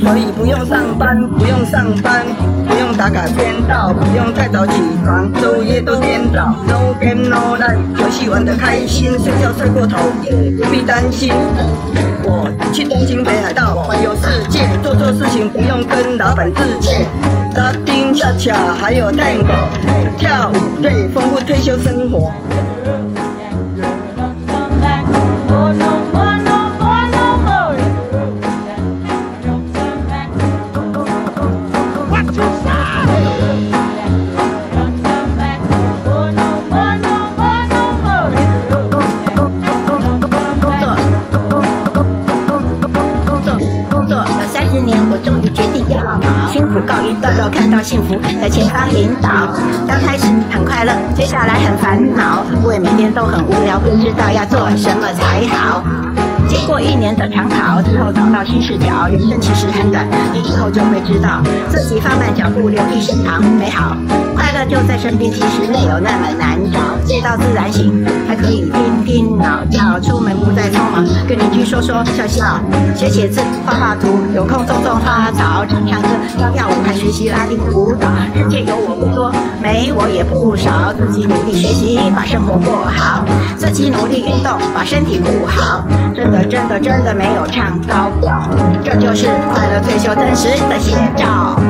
所以不用上班，不用上班，打卡签到，不用太早起床，昼夜都颠倒。No game no life，游戏玩得开心，睡觉睡过头也不必担心。我去东京北海道环游世界，做错事情不用跟老板致歉。拉丁恰恰还有 Tango，跳舞对丰富退休生活。告一段落，看到幸福在前方引导。刚开始很快乐，接下来很烦恼，因为每天都很无聊，不知道要做什么才好。经过一年的长跑之后，找到新视角，人生其实很短，你以后就会知道，自己放慢脚步，留意身旁美好。快乐就在身边，其实没有那么难找。睡到自然醒，还可以听听老叫。出门不再匆忙，跟邻居说说笑笑。写写字，画画图，有空种种花草，唱唱歌，跳跳舞，还学习拉丁舞蹈。世界有我不多，没我也不少。自己努力学习，把生活过好。自己努力运动，把身体顾好。真的真的真的没有唱高调，这就是快乐退休真实的写照。